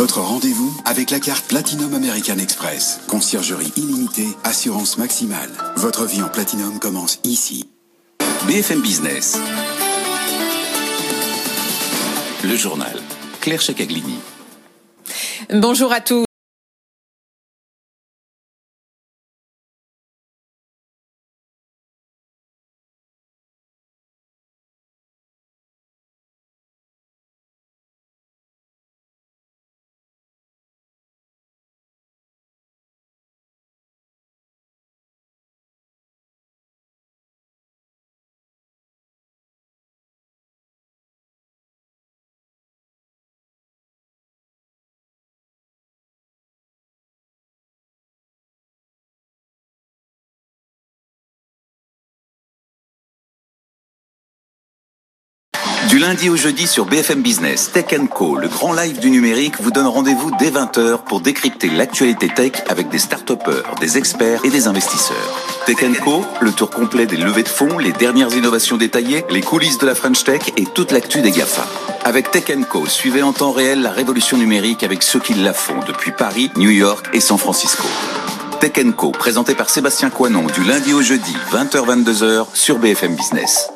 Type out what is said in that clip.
Votre rendez-vous avec la carte Platinum American Express. Conciergerie illimitée, assurance maximale. Votre vie en Platinum commence ici. BFM Business. Le journal. Claire Checaglini. Bonjour à tous. Du lundi au jeudi sur BFM Business, Tech Co, le grand live du numérique, vous donne rendez-vous dès 20h pour décrypter l'actualité tech avec des start des experts et des investisseurs. Tech Co, le tour complet des levées de fonds, les dernières innovations détaillées, les coulisses de la French Tech et toute l'actu des GAFA. Avec Tech Co, suivez en temps réel la révolution numérique avec ceux qui la font depuis Paris, New York et San Francisco. Tech Co, présenté par Sébastien Coinon du lundi au jeudi, 20h-22h sur BFM Business.